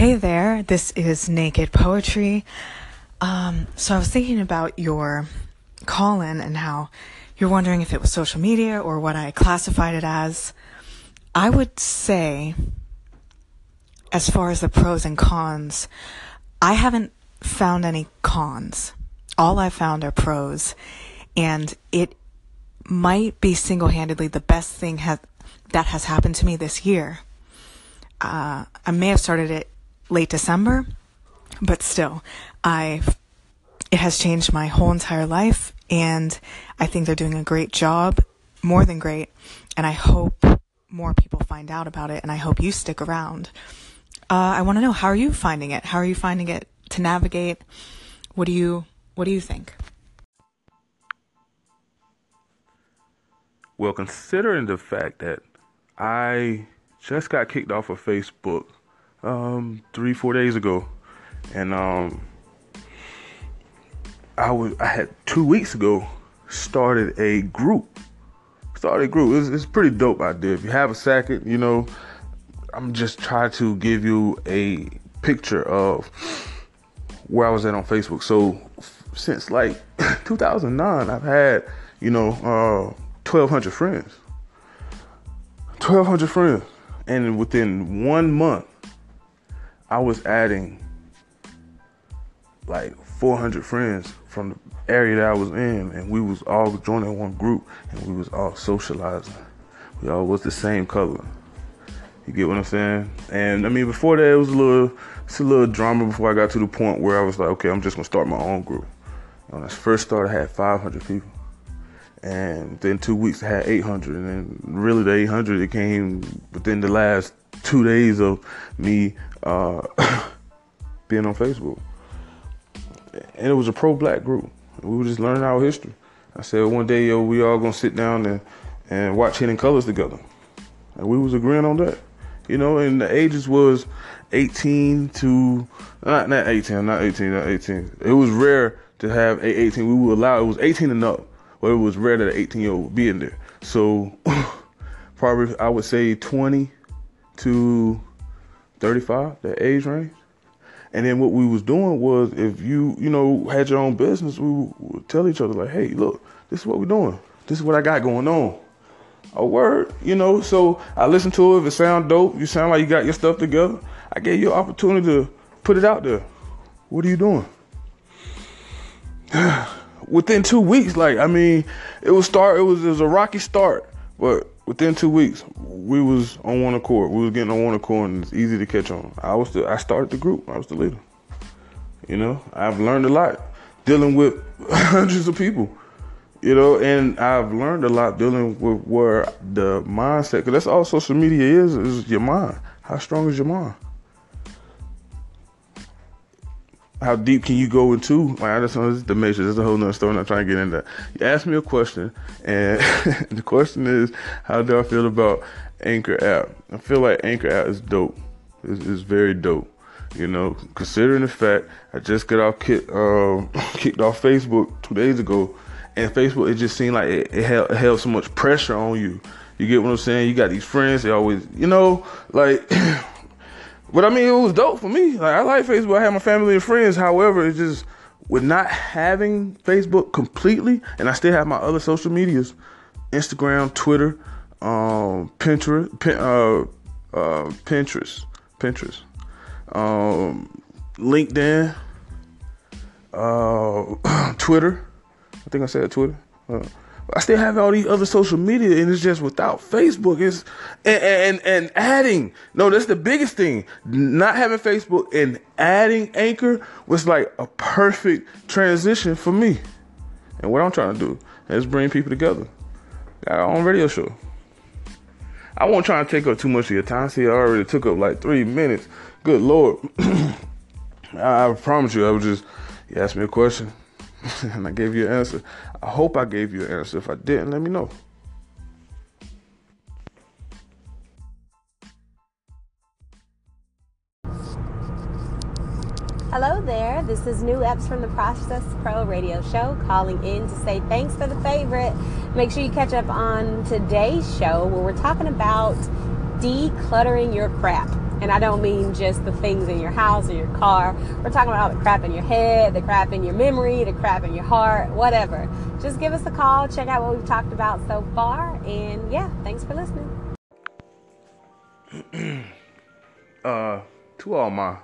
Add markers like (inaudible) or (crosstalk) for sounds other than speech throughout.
Hey there, this is Naked Poetry. Um, so I was thinking about your call in and how you're wondering if it was social media or what I classified it as. I would say, as far as the pros and cons, I haven't found any cons. All I've found are pros, and it might be single handedly the best thing ha- that has happened to me this year. Uh, I may have started it late December, but still, I it has changed my whole entire life, and I think they're doing a great job, more than great, and I hope more people find out about it, and I hope you stick around. Uh, I want to know how are you finding it? How are you finding it to navigate? What do you What do you think? Well, considering the fact that I just got kicked off of Facebook um, three, four days ago, and um, I was I had two weeks ago started a group. Started a group. It's, pretty dope idea. If you have a second, you know, I'm just trying to give you a picture of where I was at on Facebook. So since like (laughs) 2009, I've had you know uh, 1,200 friends. 1,200 friends, and within one month, I was adding like 400 friends from the area that I was in, and we was all joining one group, and we was all socializing. We all was the same color. You get what I'm saying? And I mean, before that, it was a little, it's a little drama before I got to the point where I was like, okay, I'm just gonna start my own group. When I first started, I had 500 people, and then two weeks, I had 800, and then really the 800 it came within the last two days of me uh, (coughs) being on Facebook. And it was a pro-black group. We were just learning our history. I said one day, yo, we all gonna sit down and, and watch Hidden Colors together. And we was agreeing on that. You know, and the ages was 18 to, not, not 18, not 18, not 18. It was rare to have a 18. We would allow, it was 18 and up, but it was rare that an 18 year old would be in there. So (coughs) probably I would say 20 to 35, that age range. And then what we was doing was if you, you know, had your own business, we would tell each other like, hey, look, this is what we're doing. This is what I got going on. A word, you know, so I listened to it. If it sound dope, you sound like you got your stuff together. I gave you an opportunity to put it out there. What are you doing? (sighs) Within two weeks, like I mean, it was start. It was it was a rocky start, but within two weeks, we was on one accord. We was getting on one accord, and it's easy to catch on. I was the, I started the group. I was the leader. You know, I've learned a lot dealing with (laughs) hundreds of people. You know, and I've learned a lot dealing with where the mindset, because that's all social media is, is your mind. How strong is your mind? How deep can you go into? Like, I just this is the matrix. There's a whole nother story. I'm not trying to get into. That. You asked me a question, and (laughs) the question is, how do I feel about Anchor app? I feel like Anchor app is dope. It's, it's very dope. You know, considering the fact I just got off kick, uh, (coughs) kicked off Facebook two days ago, and Facebook it just seemed like it, it, held, it held so much pressure on you. You get what I'm saying? You got these friends. They always, you know, like. (coughs) But I mean, it was dope for me. Like I like Facebook. I have my family and friends. However, it's just with not having Facebook completely, and I still have my other social medias, Instagram, Twitter, um, Pinterest, pin, uh, uh, Pinterest, Pinterest, um, LinkedIn, uh, (clears throat) Twitter. I think I said Twitter. I still have all these other social media, and it's just without Facebook. It's and, and and adding. No, that's the biggest thing. Not having Facebook and adding Anchor was like a perfect transition for me. And what I'm trying to do is bring people together. Got our own radio show. I won't try to take up too much of your time. See, I already took up like three minutes. Good lord. (clears throat) I, I promise you, I was just you asked me a question. (laughs) and I gave you an answer. I hope I gave you an answer. If I didn't, let me know. Hello there. This is New Eps from the Process Pro Radio Show calling in to say thanks for the favorite. Make sure you catch up on today's show where we're talking about decluttering your crap. And I don't mean just the things in your house or your car. We're talking about all the crap in your head, the crap in your memory, the crap in your heart, whatever. Just give us a call, check out what we've talked about so far, and yeah, thanks for listening. (clears throat) uh, to all my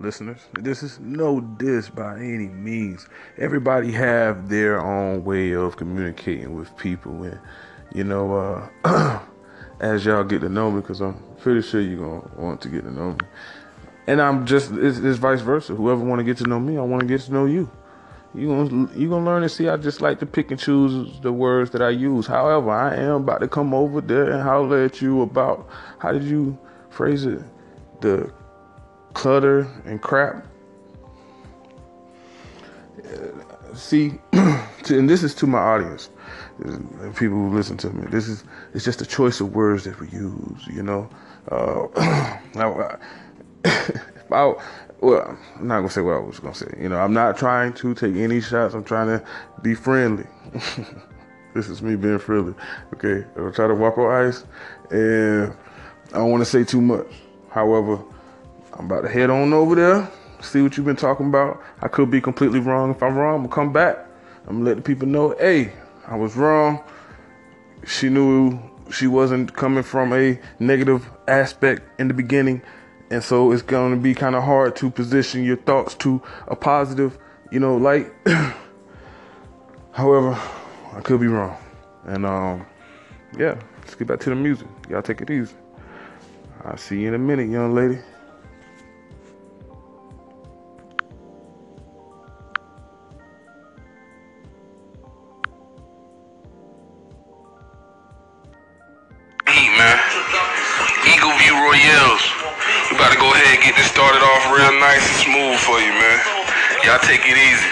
listeners, this is no diss by any means. Everybody have their own way of communicating with people, and you know, uh, (clears throat) as y'all get to know me, because I'm pretty sure you're gonna want to get to know me. And I'm just it's, it's vice versa. Whoever want to get to know me, I want to get to know you. You gonna you gonna learn to see. I just like to pick and choose the words that I use. However, I am about to come over there and holler at you about how did you phrase it, the clutter and crap. See, (clears throat) and this is to my audience, people who listen to me. This is it's just a choice of words that we use. You know, uh, (clears throat) if (coughs) I, well, I'm not gonna say what I was gonna say. You know, I'm not trying to take any shots. I'm trying to be friendly. (laughs) this is me being friendly. Okay, I'm trying to walk on ice, and I don't want to say too much. However, I'm about to head on over there, see what you've been talking about. I could be completely wrong. If I'm wrong, I'm gonna come back. I'm gonna let the people know, hey, I was wrong. She knew she wasn't coming from a negative aspect in the beginning. And so it's to be kind of hard to position your thoughts to a positive, you know, light. (clears throat) However, I could be wrong. And um, yeah, let's get back to the music. Y'all take it easy. I'll see you in a minute, young lady. Started off real nice and smooth for you, man. Y'all take it easy.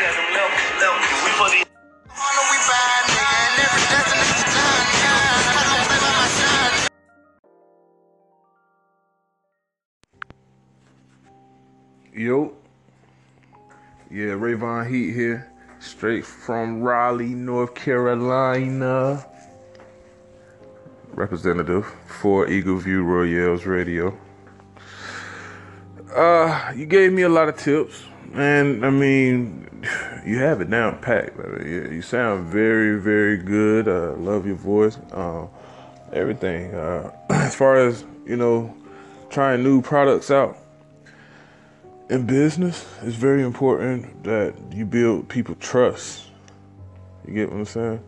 Yo. Yeah, Rayvon Heat here. Straight from Raleigh, North Carolina. Representative for Eagle View Royales Radio. Uh, you gave me a lot of tips, and I mean, you have it down packed. Mean, you sound very, very good. Uh, love your voice. Uh, everything. Uh, (clears throat) as far as you know, trying new products out in business, it's very important that you build people trust. You get what I'm saying?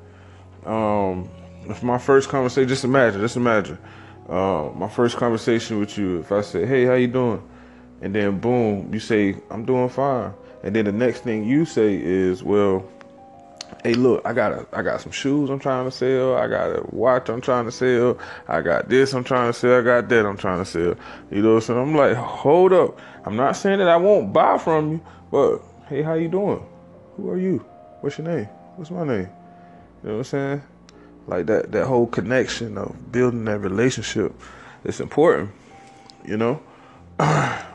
Um, if my first conversation, just imagine, just imagine, uh, my first conversation with you. If I say, "Hey, how you doing?" And then boom, you say, I'm doing fine. And then the next thing you say is, well, hey, look, I got a, I got some shoes I'm trying to sell. I got a watch I'm trying to sell. I got this I'm trying to sell. I got that I'm trying to sell. You know, so I'm like, hold up. I'm not saying that I won't buy from you, but hey, how you doing? Who are you? What's your name? What's my name? You know what I'm saying? Like that, that whole connection of building that relationship. It's important, you know. (clears throat)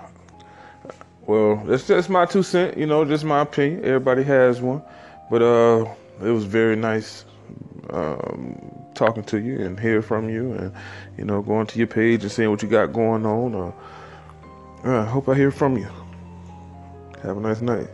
Well, that's just my two cent, you know, just my opinion. Everybody has one, but uh, it was very nice um, talking to you and hear from you, and you know, going to your page and seeing what you got going on. Uh, I hope I hear from you. Have a nice night.